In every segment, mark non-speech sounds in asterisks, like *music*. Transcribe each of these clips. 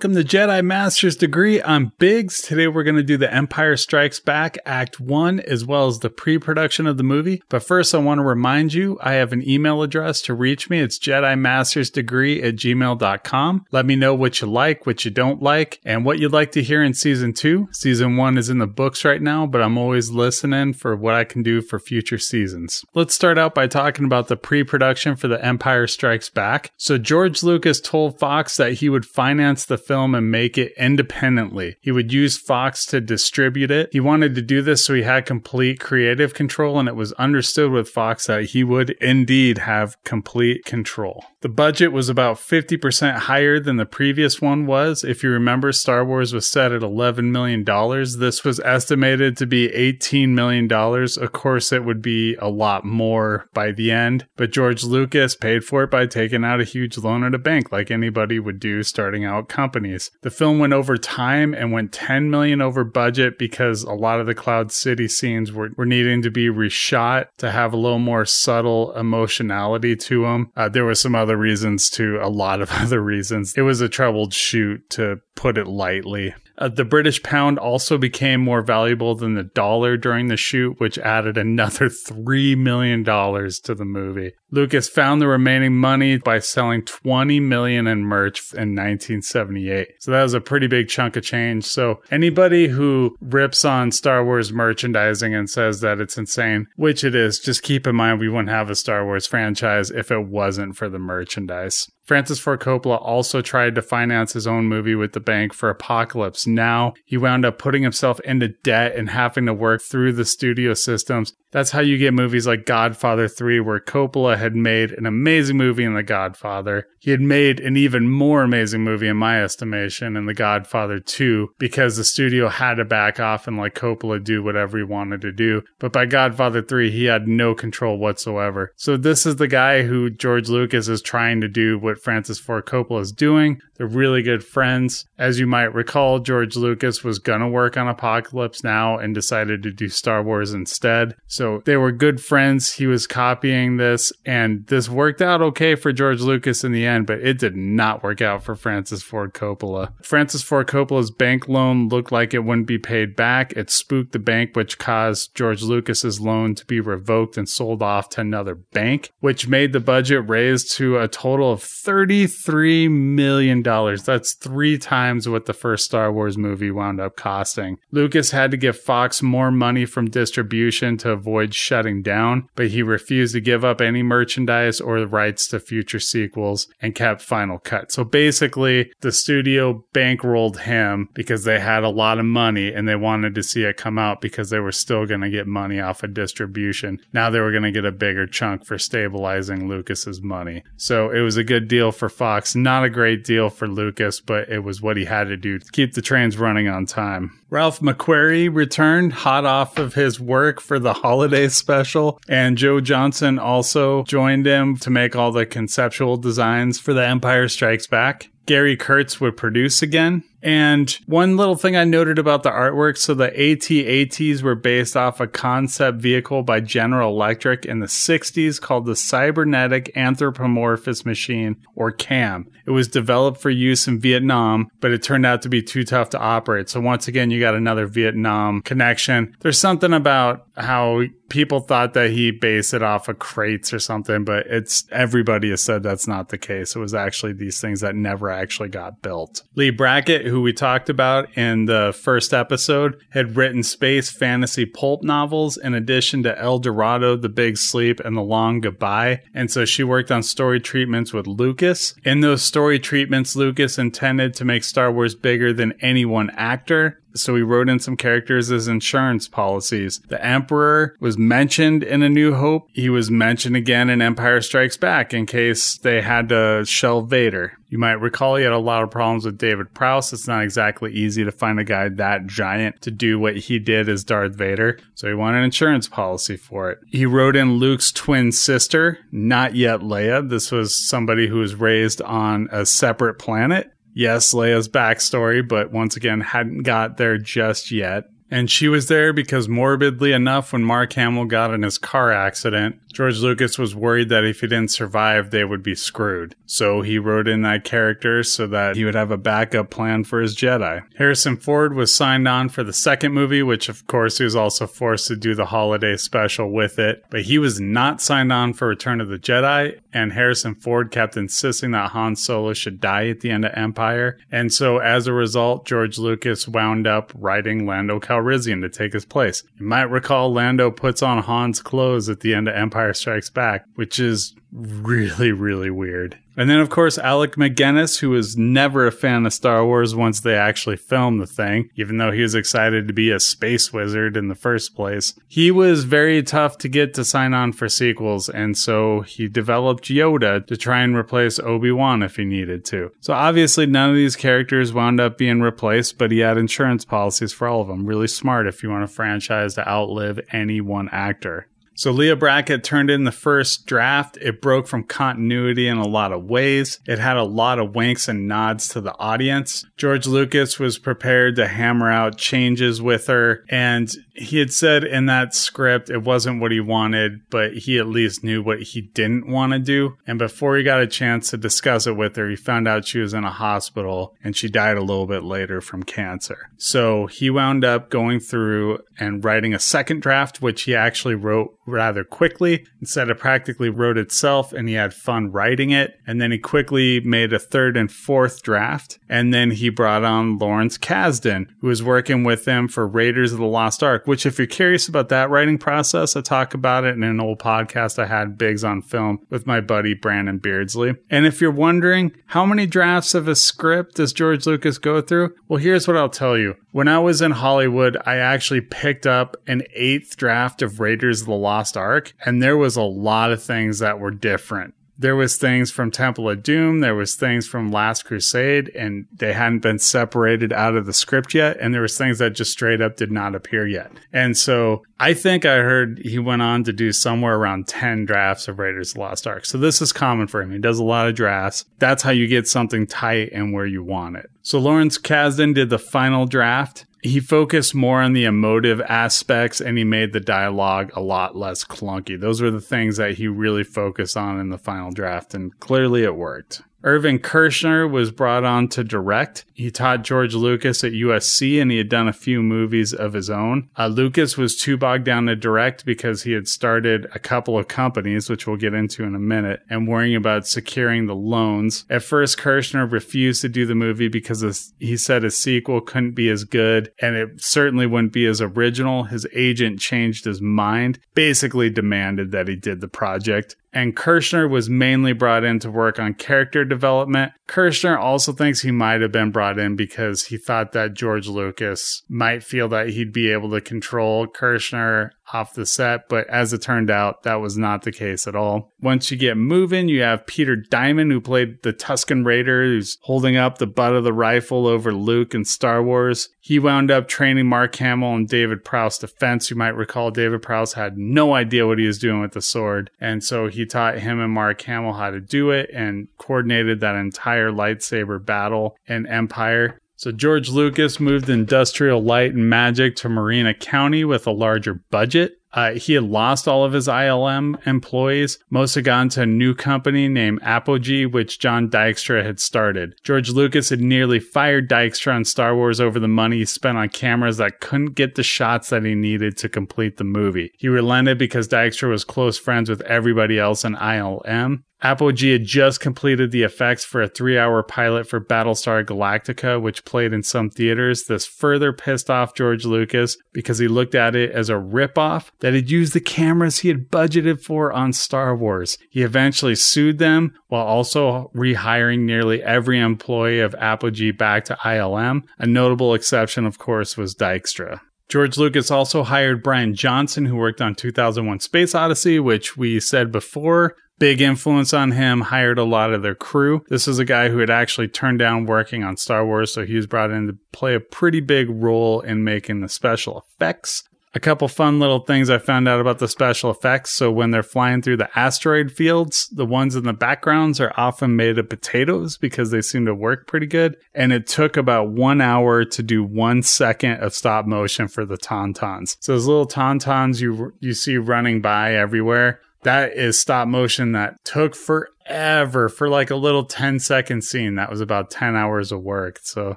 Welcome to Jedi Master's Degree. I'm Biggs. Today we're going to do The Empire Strikes Back Act 1 as well as the pre production of the movie. But first, I want to remind you I have an email address to reach me. It's Jedi Master's Degree at gmail.com. Let me know what you like, what you don't like, and what you'd like to hear in season two. Season one is in the books right now, but I'm always listening for what I can do for future seasons. Let's start out by talking about the pre production for The Empire Strikes Back. So, George Lucas told Fox that he would finance finance the film and make it independently. He would use Fox to distribute it. He wanted to do this so he had complete creative control, and it was understood with Fox that he would indeed have complete control. The budget was about 50% higher than the previous one was. If you remember, Star Wars was set at $11 million. This was estimated to be $18 million. Of course, it would be a lot more by the end, but George Lucas paid for it by taking out a huge loan at a bank, like anybody would do starting out companies. The film went over time and went 10 million over budget because a lot of the Cloud City scenes were, were needing to be reshot to have a little more subtle emotionality to them. Uh, there were some other reasons to a lot of *laughs* other reasons. It was a troubled shoot to put it lightly. Uh, the British pound also became more valuable than the dollar during the shoot, which added another *laughs* $3 million to the movie. Lucas found the remaining money by selling 20 million in merch in 1978. So that was a pretty big chunk of change. So anybody who rips on Star Wars merchandising and says that it's insane, which it is, just keep in mind we wouldn't have a Star Wars franchise if it wasn't for the merchandise. Francis Ford Coppola also tried to finance his own movie with the bank for Apocalypse Now. He wound up putting himself into debt and having to work through the studio systems. That's how you get movies like Godfather 3, where Coppola had made an amazing movie in The Godfather. He had made an even more amazing movie, in my estimation, in The Godfather 2, because the studio had to back off and let Coppola do whatever he wanted to do. But by Godfather 3, he had no control whatsoever. So this is the guy who George Lucas is trying to do what Francis Ford Coppola is doing. They're really good friends. As you might recall, George Lucas was going to work on Apocalypse Now and decided to do Star Wars instead. So they were good friends. He was copying this, and this worked out okay for George Lucas in the end, but it did not work out for Francis Ford Coppola. Francis Ford Coppola's bank loan looked like it wouldn't be paid back. It spooked the bank, which caused George Lucas's loan to be revoked and sold off to another bank, which made the budget raised to a total of $33 million. That's three times what the first Star Wars movie wound up costing. Lucas had to give Fox more money from distribution to avoid shutting down, but he refused to give up any merchandise or the rights to future sequels and kept Final Cut. So basically, the studio bankrolled him because they had a lot of money and they wanted to see it come out because they were still going to get money off of distribution. Now they were going to get a bigger chunk for stabilizing Lucas's money. So it was a good deal for Fox. Not a great deal for Lucas, but it was what he had to do to keep the trains running on time. Ralph McQuarrie returned hot off of his work for the holiday special, and Joe Johnston also joined him to make all the conceptual designs for The Empire Strikes Back. Gary Kurtz would produce again. And one little thing I noted about the artwork so the AT-ATs were based off a concept vehicle by General Electric in the 60s called the Cybernetic Anthropomorphous Machine, or CAM. It was developed for use in Vietnam, but it turned out to be too tough to operate. So once again, you got another Vietnam connection. There's something about how people thought that he based it off of crates or something, but it's everybody has said that's not the case. It was actually these things that never actually got built. Leigh Brackett, who we talked about in the first episode, had written space fantasy pulp novels in addition to El Dorado, The Big Sleep, and The Long Goodbye. And so she worked on story treatments with Lucas. In those story treatments, Lucas intended to make Star Wars bigger than any one actor. So he wrote in some characters as insurance policies. The Emperor was mentioned in A New Hope. He was mentioned again in Empire Strikes Back in case they had to shell Vader. You might recall he had a lot of problems with David Prowse. It's not exactly easy to find a guy that giant to do what he did as Darth Vader. So he wanted an insurance policy for it. He wrote in Luke's twin sister, not yet Leia. This was somebody who was raised on a separate planet yes, Leia's backstory, but once again, hadn't got there just yet. And she was there because, morbidly enough, when Mark Hamill got in his car accident, George Lucas was worried that if he didn't survive, they would be screwed. So he wrote in that character so that he would have a backup plan for his Jedi. Harrison Ford was signed on for the second movie, which of course he was also forced to do the holiday special with it, but he was not signed on for Return of the Jedi, and Harrison Ford kept insisting that Han Solo should die at the end of Empire. And so as a result, George Lucas wound up writing Lando Calrissian to take his place. You might recall Lando puts on Han's clothes at the end of Empire Strikes Back, which is really, really weird. And then, of course, Alec McGuinness, who was never a fan of Star Wars once they actually filmed the thing, even though he was excited to be a space wizard in the first place. He was very tough to get to sign on for sequels, and so he developed Yoda to try and replace Obi Wan if he needed to. So obviously, none of these characters wound up being replaced, but he had insurance policies for all of them. Really smart if you want a franchise to outlive any one actor. So Leigh Brackett turned in the first draft. It broke from continuity in a lot of ways. It had a lot of winks and nods to the audience. George Lucas was prepared to hammer out changes with her. And he had said in that script it wasn't what he wanted, but he at least knew what he didn't want to do. And before he got a chance to discuss it with her, he found out she was in a hospital and she died a little bit later from cancer. So he wound up going through and writing a second draft, which he actually wrote rather quickly. Instead of practically wrote itself and he had fun writing it. And then he quickly made a third and fourth draft. And then he brought on Lawrence Kasdan, who was working with him for Raiders of the Lost Ark, which if you're curious about that writing process, I talk about it in an old podcast I had Biggs on film with my buddy Brandon Beardsley. And if you're wondering how many drafts of a script does George Lucas go through? Well, here's what I'll tell you. When I was in Hollywood, I actually picked up an eighth draft of Raiders of the Lost Ark, and there was a lot of things that were different there was things from Temple of Doom, there was things from Last Crusade, and they hadn't been separated out of the script yet, and there was things that just straight up did not appear yet. And so I think I heard he went on to do somewhere around 10 drafts of Raiders of Lost Ark. So this is common for him. He does a lot of drafts. That's how you get something tight and where you want it. So Lawrence Kasdan did the final draft he focused more on the emotive aspects and he made the dialogue a lot less clunky. Those were the things that he really focused on in the final draft, and clearly it worked. Irvin Kershner was brought on to direct. He taught George Lucas at USC and he had done a few movies of his own. Uh, Lucas was too bogged down to direct because he had started a couple of companies, which we'll get into in a minute, and worrying about securing the loans. At first, Kershner refused to do the movie because he said a sequel couldn't be as good and it certainly wouldn't be as original. His agent changed his mind, basically demanded that he did the project and Kershner was mainly brought in to work on character development. Kershner also thinks he might have been brought in because he thought that George Lucas might feel that he'd be able to control Kershner off the set, but as it turned out, that was not the case at all. Once you get moving, you have Peter Diamond, who played the Tusken Raider, who's holding up the butt of the rifle over Luke in Star Wars. He wound up training Mark Hamill and David Prowse to fence. You might recall David Prowse had no idea what he was doing with the sword, and so he taught him and Mark Hamill how to do it and coordinated that entire lightsaber battle in Empire. So George Lucas moved Industrial Light and Magic to Marin County with a larger budget. Uh, he had lost all of his ILM employees. Most had gone to a new company named Apogee, which John Dykstra had started. George Lucas had nearly fired Dykstra on Star Wars over the money he spent on cameras that couldn't get the shots that he needed to complete the movie. He relented because Dykstra was close friends with everybody else in ILM. Apogee had just completed the effects for a three hour pilot for Battlestar Galactica, which played in some theaters. This further pissed off George Lucas because he looked at it as a ripoff that had used the cameras he had budgeted for on Star Wars. He eventually sued them while also rehiring nearly every employee of Apogee back to ILM. A notable exception, of course, was Dykstra. George Lucas also hired Brian Johnson, who worked on 2001 Space Odyssey, which we said before big influence on him, hired a lot of their crew. This is a guy who had actually turned down working on Star Wars, so he was brought in to play a pretty big role in making the special effects. A couple fun little things I found out about the special effects. So when they're flying through the asteroid fields, the ones in the backgrounds are often made of potatoes because they seem to work pretty good. And it took about one hour to do one second of stop motion for the tauntauns. So those little tauntauns you you see running by everywhere. That is stop motion that took forever for like a little 10 second scene. That was about 10 hours of work. So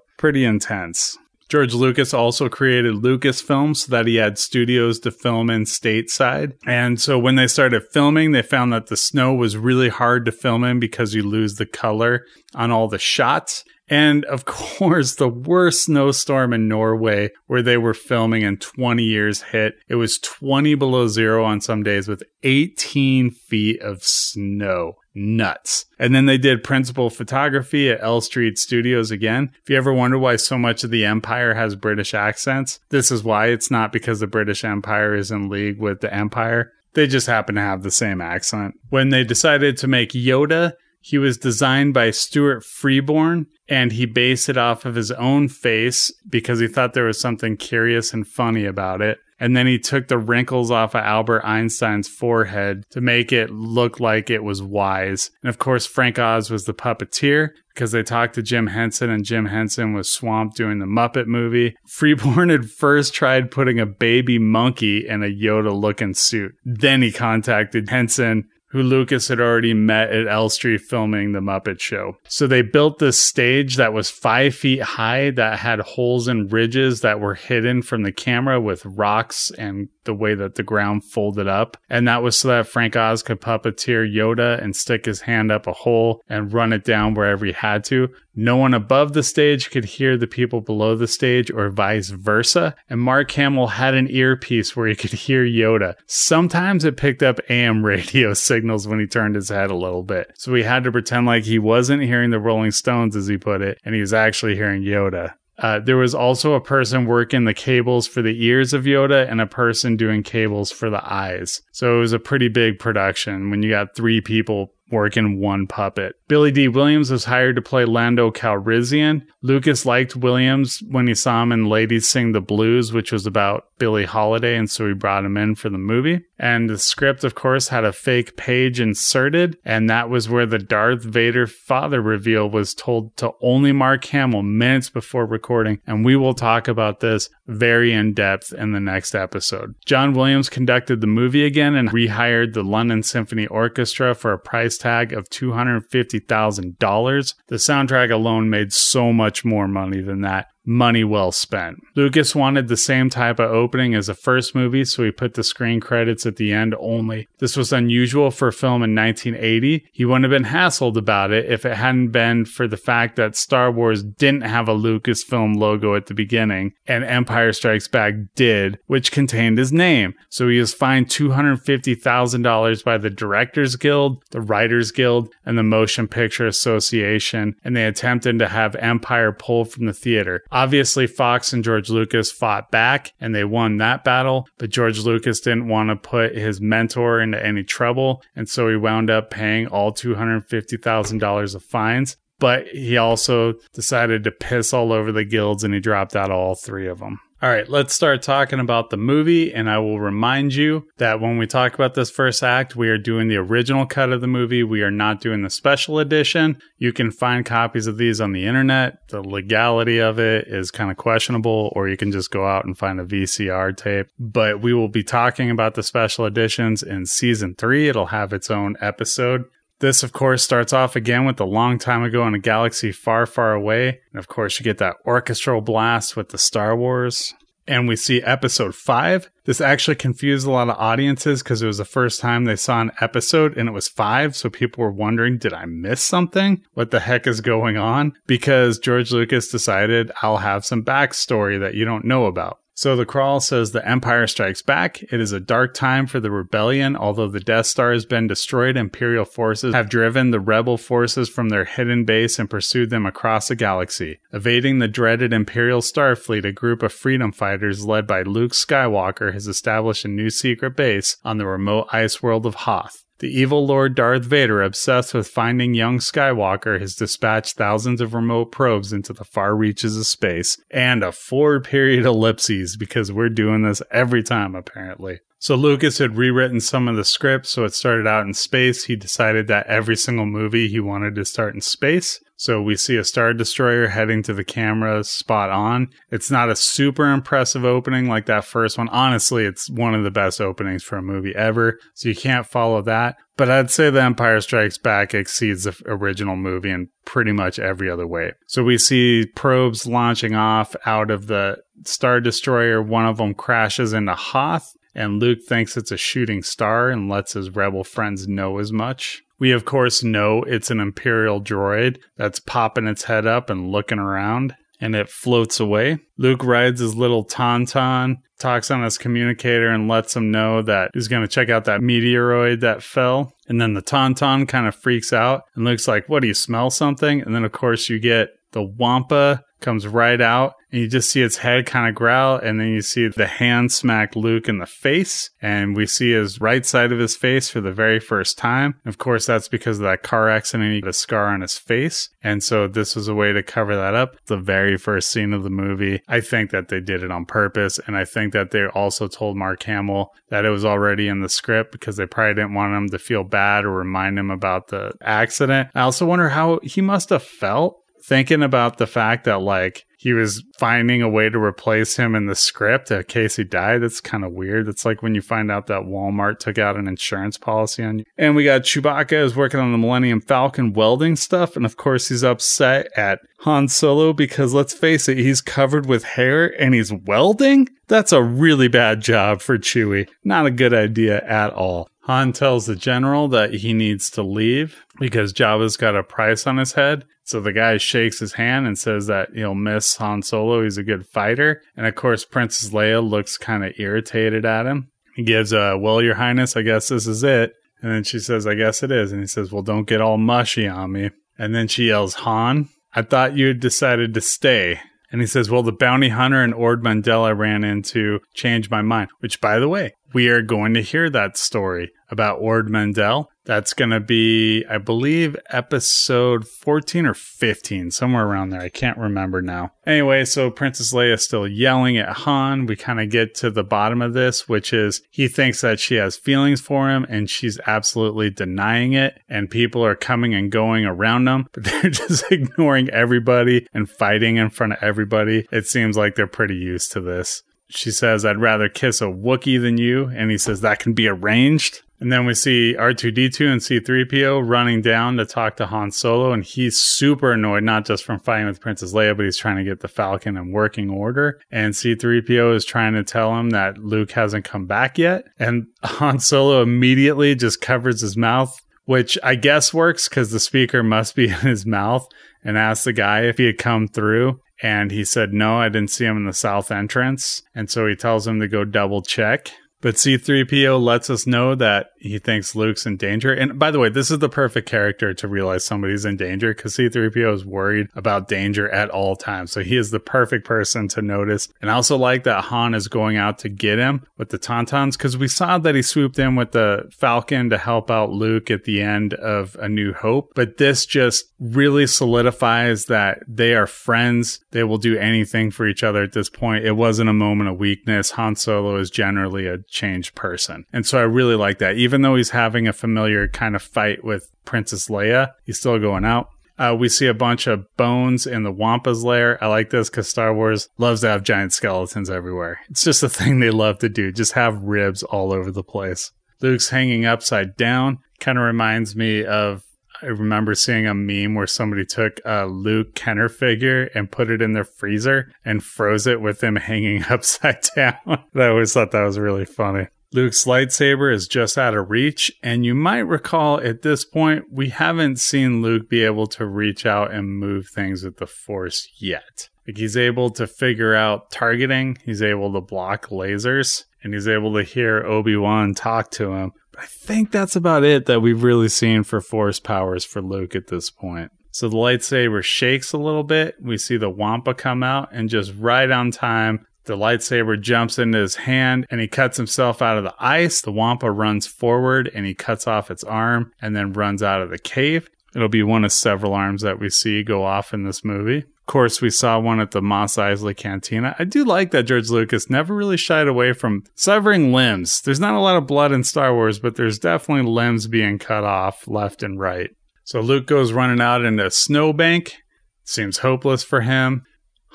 pretty intense. George Lucas also created Lucasfilm so that he had studios to film in stateside. And so when they started filming, they found that the snow was really hard to film in because you lose the color on all the shots. And of *laughs* course, the worst snowstorm in Norway where they were filming in 20 years hit. It was 20 below zero on some days with 18 feet of snow. Nuts. And then they did principal photography at Elstree Studios again. If you ever wonder why so much of the Empire has British accents, this is why it's not because the British Empire is in league with the Empire. They just happen to have the same accent. When they decided to make Yoda, he was designed by Stuart Freeborn and he based it off of his own face because he thought there was something curious and funny about it. And then he took the wrinkles off of Albert Einstein's forehead to make it look like it was wise. And of course, Frank Oz was the puppeteer because they talked to Jim Henson and Jim Henson was swamped doing the Muppet movie. *laughs* Freeborn had first tried putting a baby monkey in a Yoda looking suit. Then he contacted Henson who Lucas had already met at Elstree filming The Muppet Show. So they built this stage that was five feet high that had holes and ridges that were hidden from the camera with rocks and the way that the ground folded up. And that was so that Frank Oz could puppeteer Yoda and stick his hand up a hole and run it down wherever he had to. No one above the stage could hear the people below the stage or vice versa. And Mark Hamill had an earpiece where he could hear Yoda. Sometimes it picked up AM radio *laughs* signals when he turned his head a little bit. So he had to pretend like he wasn't hearing the Rolling Stones, as he put it, and he was actually hearing Yoda. Uh, there was also a person working the cables for the ears of Yoda and a person doing cables for the eyes. So it was a pretty big production when you got three people working one puppet. Billy Dee Williams was hired to play Lando Calrissian. Lucas liked Williams when he saw him in Ladies Sing the Blues, which was about Billie Holiday, and so he brought him in for the movie. And the script, of course, had a fake page inserted, and that was where the Darth Vader father reveal was told to only Mark Hamill minutes before recording. And we will talk about this very in depth in the next episode. John Williams conducted the movie again and rehired the London Symphony Orchestra for a price tag of $250,000. The soundtrack alone made so much more money than that money well spent. Lucas wanted the same type of opening as the first movie, so he put the screen credits at the end only. This was unusual for a film in 1980. He wouldn't have been hassled about it if it hadn't been for the fact that Star Wars didn't have a Lucasfilm logo at the beginning, and Empire Strikes Back did, which contained his name. So he was fined $250,000 by the Directors Guild, the Writers Guild, and the Motion Picture Association, and they attempted to have Empire pulled from the theater. Obviously, Fox and George Lucas fought back and they won that battle, but George Lucas didn't want to put his mentor into any trouble, and so he wound up paying all $250,000 of fines. But he also decided to piss all over the guilds and he dropped out all three of them. All right, let's start talking about the movie. And I will remind you that when we talk about this first act, we are doing the original cut of the movie. We are not doing the special edition. You can find copies of these on the internet. The legality of it is kind of questionable, or you can just go out and find a VCR tape. But we will be talking about the special editions in season three. It'll have its own episode. This, of course, starts off again with a long time ago in a galaxy far, far away. And of course, you get that orchestral blast with the Star Wars. And we see episode five. This actually confused a lot of audiences because it was the first time they saw an episode and it was five. So people were wondering, did I miss something? What the heck is going on? Because George Lucas decided I'll have some backstory that you don't know about. So the crawl says the Empire strikes back. It is a dark time for the rebellion. Although the Death Star has been destroyed, Imperial forces have driven the rebel forces from their hidden base and pursued them across the galaxy. Evading the dreaded Imperial Starfleet, a group of freedom fighters led by Luke Skywalker has established a new secret base on the remote ice world of Hoth. The evil Lord Darth Vader, obsessed with finding young Skywalker, has dispatched thousands of remote probes into the far reaches of space and a four period ellipses because we're doing this every time, apparently. So Lucas had rewritten some of the script, so it started out in space. He decided that every single movie he wanted to start in space. So we see a Star Destroyer heading to the camera spot on. It's not a super impressive opening like that first one. Honestly, it's one of the best openings for a movie ever. So you can't follow that. But I'd say The Empire Strikes Back exceeds the original movie in pretty much every other way. So we see probes launching off out of the Star Destroyer. One of them crashes into Hoth and Luke thinks it's a shooting star and lets his rebel friends know as much. We, of course, know it's an Imperial droid that's popping its head up and looking around, and it floats away. Luke rides his little Tauntaun, talks on his communicator, and lets him know that he's going to check out that meteoroid that fell. And then the Tauntaun kind of freaks out and looks like, What do you smell something? And then, of course, you get the Wampa comes right out and you just see its head kind of growl and then you see the hand smack Luke in the face and we see his right side of his face for the very first time. Of course, that's because of that car accident. He got a scar on his face. And so this was a way to cover that up. The very first scene of the movie. I think that they did it on purpose. And I think that they also told Mark Hamill that it was already in the script because they probably didn't want him to feel bad or remind him about the accident. I also wonder how he must have felt thinking about the fact that like he was finding a way to replace him in the script in case he died. That's kind of weird. It's like when you find out that Walmart took out an insurance policy on you. And we got Chewbacca is working on the Millennium Falcon welding stuff. And of course, he's upset at Han Solo because let's face it, he's covered with hair and he's welding. That's a really bad job for Chewie. Not a good idea at all. Han tells the general that he needs to leave because Jabba's got a price on his head. So the guy shakes his hand and says that he'll miss Han Solo. He's a good fighter. And of course, Princess Leia looks kind of irritated at him. He gives a, well, your highness, I guess this is it. And then she says, I guess it is. And he says, well, don't get all mushy on me. And then she yells, Han, I thought you had decided to stay. And he says, Well, the bounty hunter and Ord Mantell ran into changed my mind, which, by the way, we are going to hear that story about Ord Mantell. That's going to be, I believe, episode 14 or 15, somewhere around there. I can't remember now. Anyway, so Princess Leia is still yelling at Han. We kind of get to the bottom of this, which is he thinks that she has feelings for him and she's absolutely denying it. And people are coming and going around them, but *laughs* they're just ignoring everybody and fighting in front of everybody. It seems like they're pretty used to this she says, I'd rather kiss a Wookiee than you. And he says, that can be arranged. And then we see R2D2 and C3PO running down to talk to Han Solo. And he's super annoyed, not just from fighting with Princess Leia, but he's trying to get the Falcon in working order. And C3PO is trying to tell him that Luke hasn't come back yet. And *laughs* Han Solo immediately just covers his mouth, which I guess works because the speaker must be *laughs* in his mouth and asks the guy if he had come through. And he said, No, I didn't see him in the south entrance. And so he tells him to go double check. But C3PO lets us know that he thinks Luke's in danger. And by the way, this is the perfect character to realize somebody's in danger because C3PO is worried about danger at all times. So he is the perfect person to notice. And I also like that Han is going out to get him with the Tauntauns because we saw that he swooped in with the Falcon to help out Luke at the end of A New Hope. But this just really solidifies that they are friends. They will do anything for each other at this point. It wasn't a moment of weakness. Han Solo is generally a changed person. And so I really like that. Even though he's having a familiar kind of fight with Princess Leia, he's still going out. Uh, we see a bunch of bones in the Wampa's lair. I like this because Star Wars loves to have giant skeletons everywhere. It's just a thing they love to do. Just have ribs all over the place. Luke's hanging upside down. Kind of reminds me of I remember seeing a meme where somebody took a Luke Kenner figure and put it in their freezer and froze it with him *laughs* hanging upside down. *laughs* I always thought that was really funny. Luke's lightsaber is just out of reach, and you might recall at this point, we haven't seen Luke be able to reach out and move things with the Force yet. Like he's able to figure out targeting, he's able to block lasers, and he's able to hear Obi Wan talk to him. I think that's about it that we've really seen for force powers for Luke at this point. So the lightsaber shakes a little bit. We see the Wampa come out, and just right on time, The lightsaber jumps into his hand and he cuts himself out of the ice. The Wampa runs forward and he cuts off its arm and then runs out of the cave. It'll be one of several arms that we see go off in this movie. Of course, we saw one at the Mos Eisley Cantina. I do like that George Lucas never really shied away from severing limbs. There's not a lot of blood in Star Wars, but there's definitely limbs being cut off left and right. So Luke goes running out into a snowbank. Seems hopeless for him.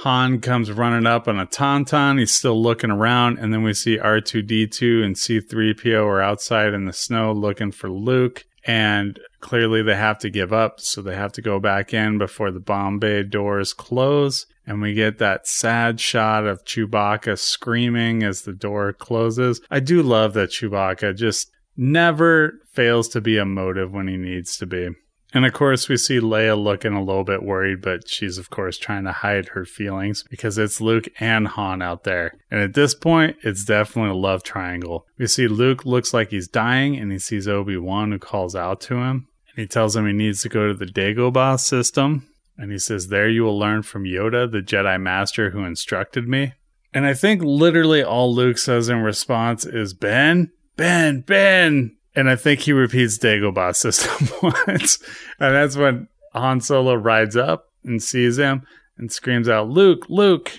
Han comes running up on a tauntaun. He's still looking around, and then we see R2D2 and C3PO are outside in the snow looking for Luke. And clearly they have to give up, so they have to go back in before the bomb bay doors close. And we get that sad shot of Chewbacca screaming as the door closes. I do love that Chewbacca just never fails to be emotive when he needs to be. And of course, we see Leia looking a little bit worried, but she's, of course, trying to hide her feelings because it's Luke and Han out there. And at this point, it's definitely a love triangle. We see Luke looks like he's dying, and he sees Obi Wan who calls out to him. And he tells him he needs to go to the Dagobah system. And he says, There you will learn from Yoda, the Jedi Master who instructed me. And I think literally all Luke says in response is, Ben, Ben, Ben. And I think he repeats Dagobah system *laughs* once. And that's when Han Solo rides up and sees him and screams out, Luke, Luke.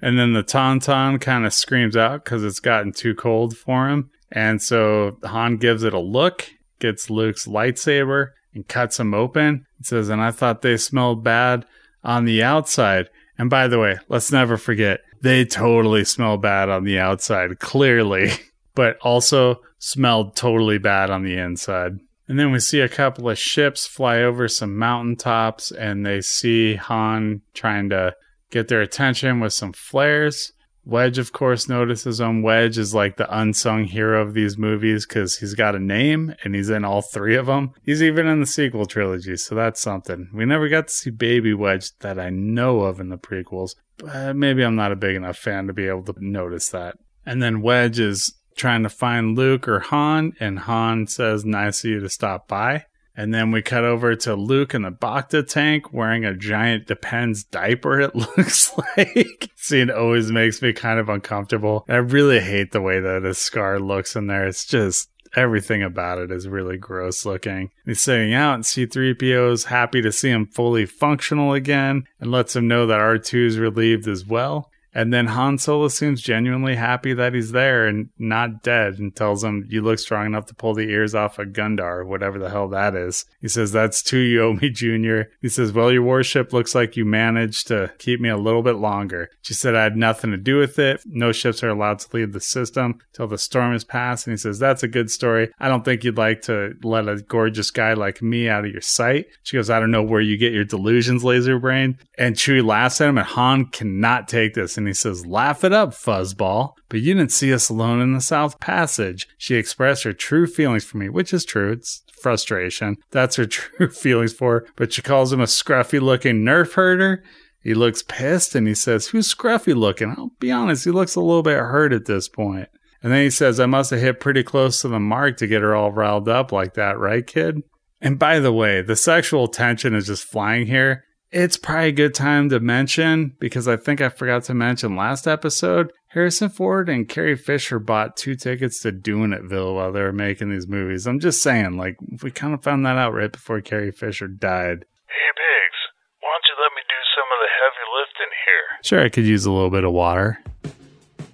And then the Tauntaun kind of screams out because it's gotten too cold for him. And so Han gives it a look, gets Luke's lightsaber, and cuts him open. It says, And I thought they smelled bad on the outside. And by the way, let's never forget, they totally smell bad on the outside, clearly. *laughs* but also smelled totally bad on the inside. And then we see a couple of ships fly over some mountaintops and they see Han trying to get their attention with some flares. Wedge, of course, notices him. Wedge is like the unsung hero of these movies because he's got a name and he's in all three of them. He's even in the sequel trilogy, so that's something. We never got to see Baby Wedge that I know of in the prequels, but maybe I'm not a big enough fan to be able to notice that. And then Wedge is trying to find Luke or Han, and Han says, Nice of you to stop by. And then we cut over to Luke in the Bacta tank wearing a giant Depends diaper, it *laughs* looks like. Scene always makes me kind of uncomfortable. I really hate the way that his scar looks in there. It's just everything about it is really gross looking. He's sitting out, and C3PO is happy to see him fully functional again and lets him know that R2 is relieved as well. And then Han Solo seems genuinely happy that he's there and not dead and tells him, You look strong enough to pull the ears off a of Gundark, whatever the hell that is. He says, That's two you owe me, Junior. He says, Well, your warship looks like you managed to keep me a little bit longer. She said, I had nothing to do with it. No ships are allowed to leave the system till the storm has passed. And he says, That's a good story. I don't think you'd like to let a gorgeous guy like me out of your sight. She goes, I don't know where you get your delusions, laser brain. And Chewie laughs at him, and Han cannot take this and he says, Laugh it up, fuzzball. But you didn't see us alone in the South Passage. She expressed her true feelings for me, which is true. It's frustration. That's her *laughs* true feelings for her. But she calls him a scruffy looking nerf herder. He looks pissed and he says, Who's scruffy looking? I'll be honest, he looks a little bit hurt at this point. And then he says, I must have hit pretty close to the mark to get her all riled up like that, right, kid? And by the way, the sexual tension is just flying here. It's probably a good time to mention because I think I forgot to mention last episode. Harrison Ford and Carrie Fisher bought two tickets to Doing Itville while they were making these movies. I'm just saying, like, we kind of found that out right before Carrie Fisher died. Hey, Biggs, why don't you let me do some of the heavy lifting here? Sure, I could use a little bit of water.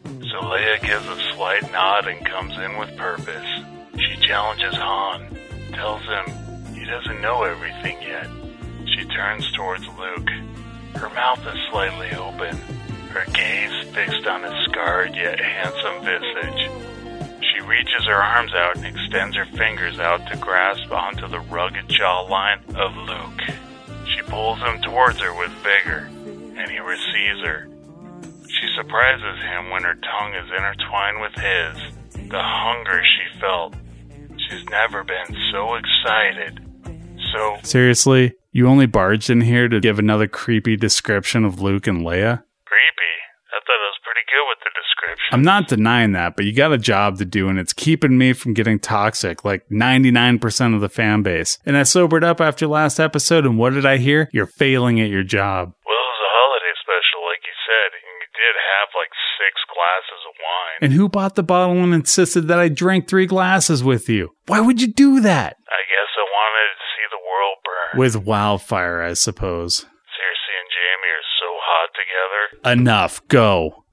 So Leia gives a slight nod and comes in with purpose. She challenges Han, tells him he doesn't know everything yet she turns towards Luke. Her mouth is slightly open, her gaze fixed on his scarred yet handsome visage. She reaches her arms out and extends her fingers out to grasp onto the rugged jawline of Luke. She pulls him towards her with vigor, and he receives her. She surprises him when her tongue is intertwined with his. The hunger she felt. She's never been so excited. So. Seriously? You only barged in here to give another creepy description of Luke and Leia? Creepy? I thought it was pretty good with the description. I'm not denying that, but you got a job to do, and it's keeping me from getting toxic like 99% of the fan base. And I sobered up after last episode, and what did I hear? You're failing at your job. Well, it was a holiday special, like you said, and you did have like six glasses of wine. And who bought the bottle and insisted that I drink three glasses with you? Why would you do that? I guess I wanted to see the world burn. With wildfire, I suppose. Cersei and Jaime are so hot together. Enough, go.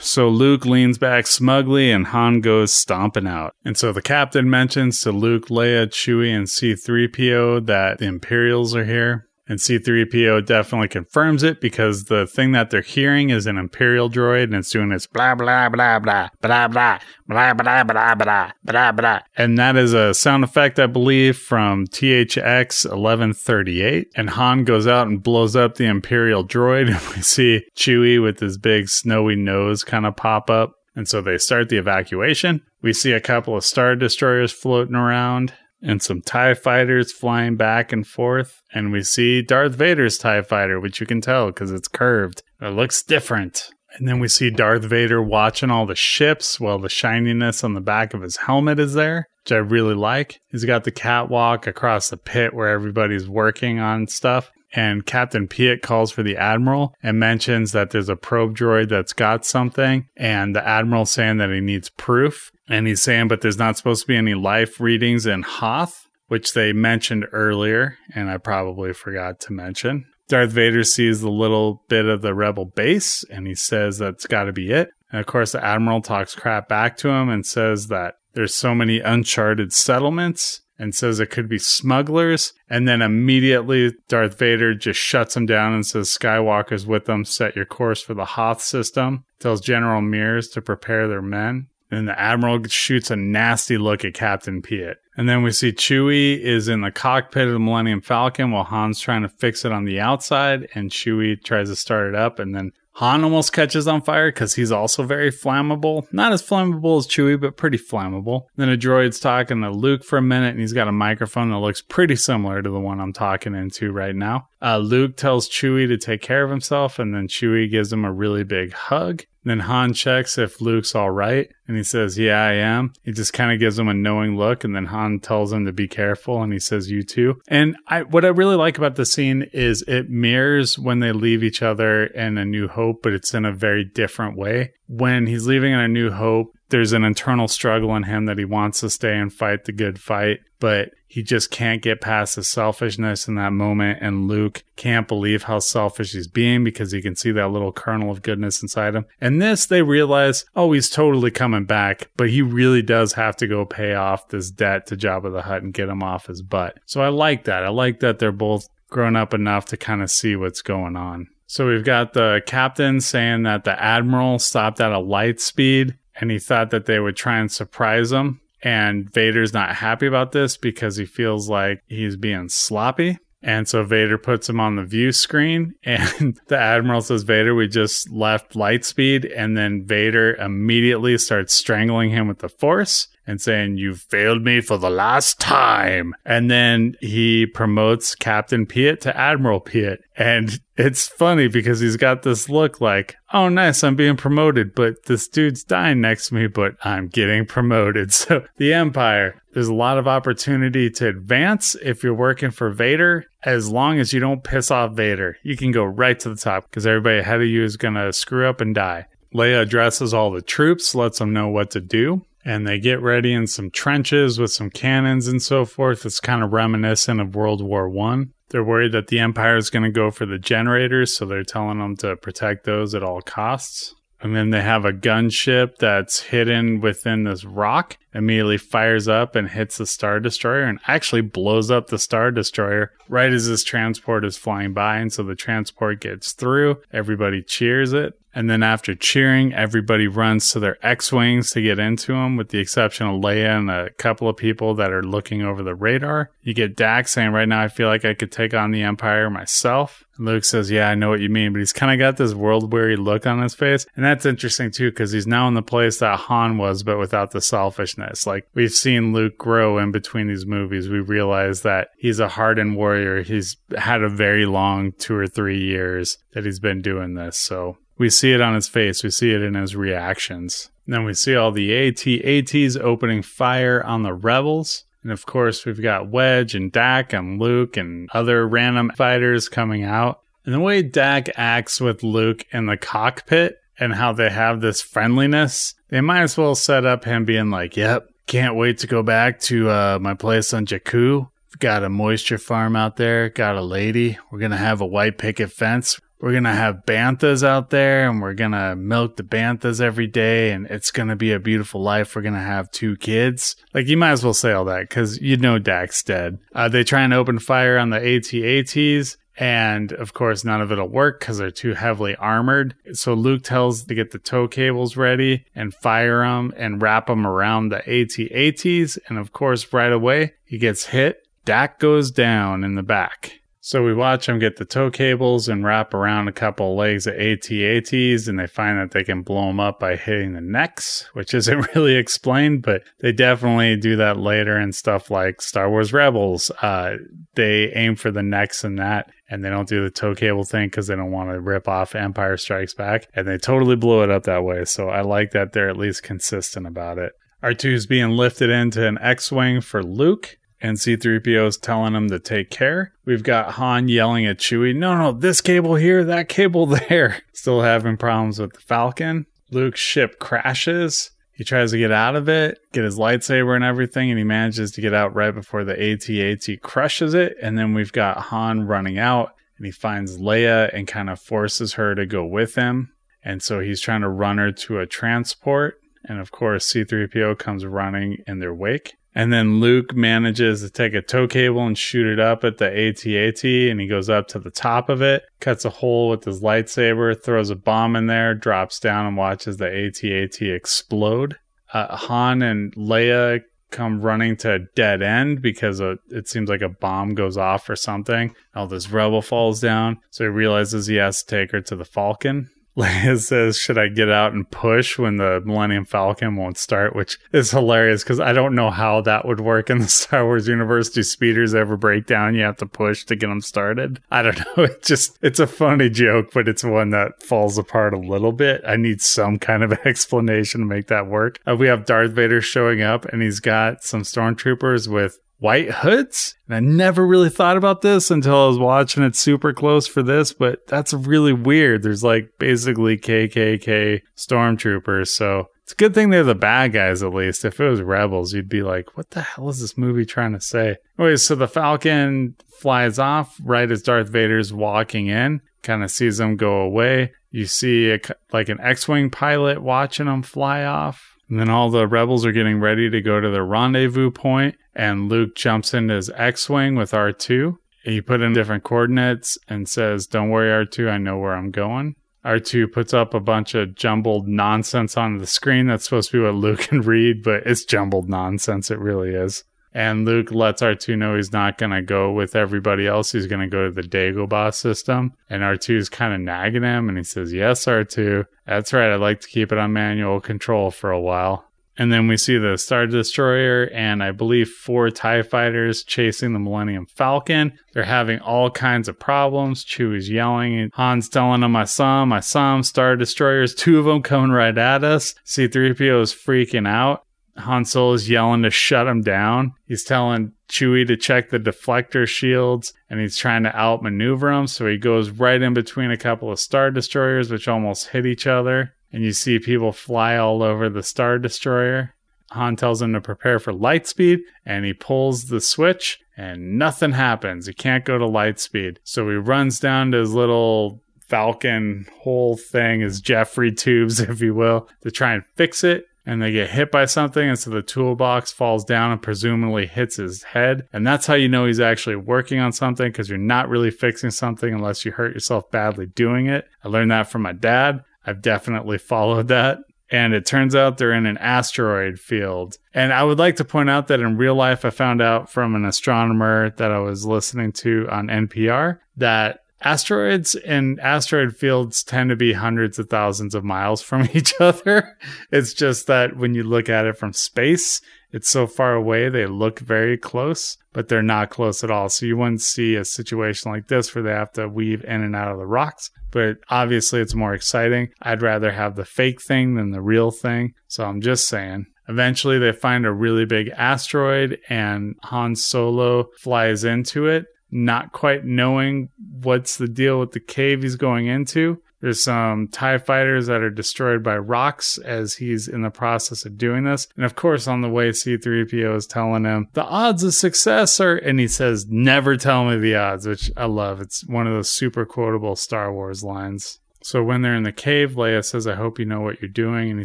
So Luke leans back smugly and Han goes stomping out. And so the captain mentions to Luke, Leia, Chewie, and C3PO that the Imperials are here. And C3PO definitely confirms it because the thing that they're hearing is an Imperial droid and it's doing blah, blah, blah, blah, blah, blah, blah, blah, blah, blah, blah, blah. Blah. And that is a sound effect, I believe, from THX 1138. And Han goes out and blows up the Imperial droid. And we see Chewie with his big snowy nose kind of pop up. And so they start the evacuation. We see a couple of Star Destroyers floating around and some TIE fighters flying back and forth. And we see Darth Vader's TIE fighter, which you can tell because it's curved. It looks different. And then we see Darth Vader watching all the ships while the shininess on the back of his helmet is there, which I really like. He's got the catwalk across the pit where everybody's working on stuff. And Captain Piet calls for the Admiral and mentions that there's a probe droid that's got something. And the Admiral's saying that he needs proof. And he's saying, but there's not supposed to be any life readings in Hoth, which they mentioned earlier, and I probably forgot to mention. Darth Vader sees the little bit of the rebel base and he says that's got to be it. And of course, the Admiral talks crap back to him and says that there's so many uncharted settlements and says it could be smugglers. And then immediately, Darth Vader just shuts him down and says, Skywalker's with them, set your course for the Hoth system. Tells General Mears to prepare their men. And the Admiral shoots a nasty look at Captain Piet. And then we see Chewie is in the cockpit of the Millennium Falcon while Han's trying to fix it on the outside. And Chewie tries to start it up. And then Han almost catches on fire because he's also very flammable. Not as flammable as Chewie, but pretty flammable. Then a droid's talking to Luke for a minute, and he's got a microphone that looks pretty similar to the one I'm talking into right now. Uh, Luke tells Chewie to take care of himself, and then Chewie gives him a really big hug. Then Han checks if Luke's all right, and he says, Yeah, I am. He just kind of gives him a knowing look, and then Han tells him to be careful, and he says, You too. And I, what I really like about the scene is it mirrors when they leave each other in A New Hope, but it's in a very different way. When he's leaving in A New Hope, there's an internal struggle in him that he wants to stay and fight the good fight, but he just can't get past the selfishness in that moment. And Luke can't believe how selfish he's being because he can see that little kernel of goodness inside him. And this, they realize, oh, he's totally coming back, but he really does have to go pay off this debt to Jabba the Hutt and get him off his butt. So I like that. I like that they're both grown up enough to kind of see what's going on. So we've got the captain saying that the admiral stopped at a light speed and he thought that they would try and surprise him. And Vader's not happy about this because he feels like he's being sloppy. And so Vader puts him on the view screen, *laughs* and the Admiral says, Vader, we just left Lightspeed. And then Vader immediately starts strangling him with the Force and saying, You failed me for the last time. And then he promotes Captain Piet to Admiral Piet. And it's funny because he's got this look like, Oh, nice, I'm being promoted, but this dude's dying next to me, but I'm getting promoted. *laughs* So the Empire, there's a lot of opportunity to advance if you're working for Vader, as long as you don't piss off Vader. You can go right to the top because everybody ahead of you is going to screw up and die. Leia addresses all the troops, lets them know what to do and they get ready in some trenches with some cannons and so forth. It's kind of reminiscent of World War One. They're worried that the Empire is going to go for the generators, so they're telling them to protect those at all costs. And then they have a gunship that's hidden within this rock, immediately fires up and hits the Star Destroyer and actually blows up the Star Destroyer right as this transport is flying by. And so the transport gets through. Everybody cheers it. And then after cheering, everybody runs to their X Wings to get into them, with the exception of Leia and a couple of people that are looking over the radar. You get Dak's saying, Right now, I feel like I could take on the Empire myself. Luke says, Yeah, I know what you mean, but he's kind of got this world weary look on his face. And that's interesting too, because he's now in the place that Han was, but without the selfishness. Like we've seen Luke grow in between these movies. We realize that he's a hardened warrior. He's had a very long two or three years that he's been doing this. So we see it on his face. We see it in his reactions. And then we see all the AT ATs opening fire on the rebels. And of course, we've got Wedge and Dak and Luke and other random fighters coming out. And the way Dak acts with Luke in the cockpit and how they have this friendliness, they might as well set up him being like, "Yep, can't wait to go back to uh, my place on Jakku. Got a moisture farm out there. Got a lady. We're gonna have a white picket fence. We're gonna have banthas out there, and we're gonna milk the banthas every day, and it's gonna be a beautiful life. We're gonna have two kids. Like you might as well say all that because you know Dak's dead. Uh, they try and open fire on the AT-ATs. And of course, none of it'll work because they're too heavily armored. So Luke tells to get the tow cables ready and fire them and wrap them around the AT-ATs. And of course, right away, he gets hit. Dak goes down in the back. So we watch them get the tow cables and wrap around a couple of legs of AT-ATs, and they find that they can blow them up by hitting the necks, which isn't *laughs* really explained, but they definitely do that later in stuff like Star Wars Rebels. Uh, they aim for the necks and that, and they don't do the tow cable thing because they don't want to rip off Empire Strikes Back, and they totally blow it up that way. So I like that they're at least consistent about it. R2 is being lifted into an X-Wing for Luke and C3PO is telling him to take care. We've got Han yelling at Chewie, no, no, this cable here, that cable *laughs* there. Still having problems with the Falcon. Luke's ship crashes. He tries to get out of it, get his lightsaber and everything, and he manages to get out right before the AT-AT crushes it. And then we've got Han running out, and he finds Leia and kind of forces her to go with him. And so he's trying to run her to a transport. And of course, C3PO comes running in their wake. And then Luke manages to take a tow cable and shoot it up at the AT-AT, and he goes up to the top of it, cuts a hole with his lightsaber, throws a bomb in there, drops down, and watches the AT-AT explode. Uh, Han and Leia come running to a dead end because a, it seems like a bomb goes off or something. All this rebel falls down, so he realizes he has to take her to the Falcon. Leia says, Should I get out and push when the Millennium Falcon won't start? Which is hilarious because I don't know how that would work in the *laughs* Star Wars universe. Do speeders ever break down? You have to push to get them started. I don't *laughs* know. It just, it's a funny joke, but it's one that falls apart a little bit. I need some kind of *laughs* explanation to make that work. Uh, we have Darth Vader showing up and he's got some stormtroopers with white hoods. And I never really thought about this until I was watching it super close for this, but that's really weird. There's like basically KKK stormtroopers. So it's a good thing they're the bad guys at least. If it was rebels, you'd be like, what the hell is this movie trying to say? Anyways, so the Falcon flies off right as Darth Vader's walking in, kind of sees him go away. You see a, like an X-Wing pilot watching him fly off. And then all the rebels are getting ready to go to the rendezvous point, and Luke jumps into his X Wing with R2. He put in different coordinates and says, Don't worry, R2, I know where I'm going. R2 puts up a bunch of jumbled nonsense on the screen. That's supposed to be what Luke *laughs* can read, but it's jumbled nonsense. It really is. And Luke lets R2 know he's not going to go with everybody else. He's going to go to the Dagobah system. And R2 is kind of nagging him. And he says, Yes, R2. That's right. I'd like to keep it on manual control for a while. And then we see the Star Destroyer and I believe four TIE fighters chasing the Millennium Falcon. They're having all kinds of problems. Chewie's yelling. Han's telling him, I saw him, I saw him. Star Destroyers, two of them coming right at us. C3PO is freaking out. Han Solo is yelling to shut him down. He's telling Chewie to check the deflector shields and he's trying to outmaneuver him. So he goes right in between a couple of Star Destroyers, which almost hit each other. And you see people fly all over the Star Destroyer. Han tells him to prepare for light speed and he pulls the switch and nothing happens. He can't go to light speed. So he runs down to his little Falcon whole thing, his Jefferies tubes, *laughs* if you will, to try and fix it and they get hit by something and so the toolbox falls down and presumably hits his head and that's how you know he's actually working on something because you're not really fixing something unless you hurt yourself badly doing it i learned that from my dad i've definitely followed that and it turns out they're in an asteroid field. And I would like to point out that in real life, I found out from an astronomer that I was listening to on NPR that asteroids and asteroid fields tend to be hundreds of thousands of miles from *laughs* each other. It's just that when you look at it from space, it's so far away, they look very close, but they're not close at all. So you wouldn't see a situation like this where they have to weave in and out of the rocks. But obviously, it's more exciting. I'd rather have the fake thing than the real thing. So I'm just saying. Eventually, they find a really big asteroid, and Han Solo flies into it not quite knowing what's the deal with the cave he's going into. There's some TIE fighters that are destroyed by rocks as he's in the process of doing this. And of course, on the way, C3PO is telling him, the odds of success are, and he says, never tell me the odds, which I love. It's one of those super quotable Star Wars lines. So when they're in the cave, Leia says, I hope you know what you're doing. And he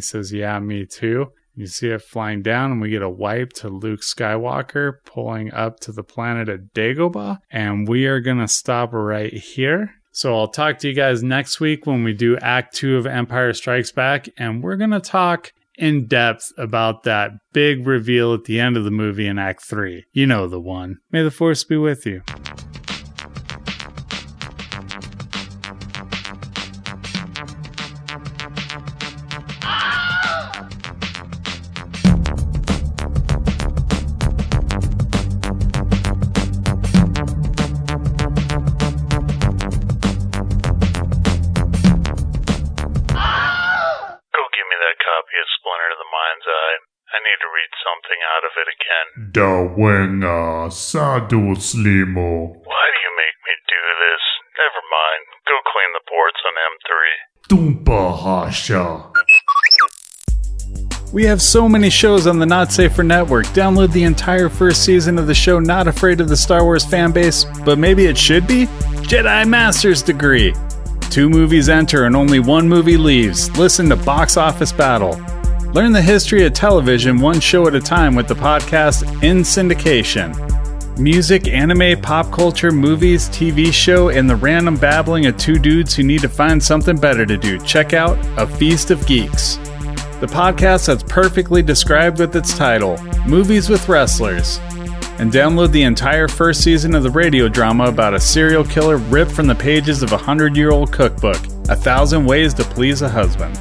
says, Yeah, me too. You see it flying down, and we get a wipe to Luke Skywalker pulling up to the planet of Dagobah. And we are going to stop right here. So I'll talk to you guys next week when we do Act Two of Empire Strikes Back. And we're going to talk in depth about that big reveal at the end of the movie in Act 3. You know the one. May the Force be with you. Read something out of it again. Dawenga Sadu Slimo. Why do you make me do this? Never mind. Go clean the ports on M3. Tumpa Hasha. We have so many shows on the Not Safer Network. Download the entire first season of the show Not Afraid of the Star Wars fan base, but maybe it should be? Jedi Master's Degree. Two movies enter and only one movie leaves. Listen to Box Office Battle. Learn the history of television one show at a time with the podcast In Syndication. Music, anime, pop culture, movies, TV show, and the random babbling of two dudes who need to find something better to do. Check out A Feast of Geeks the podcast that's perfectly described with its title, Movies with Wrestlers. And download the entire first season of the radio drama about a serial killer ripped from the pages of a hundred year old cookbook, A Thousand Ways to Please a Husband.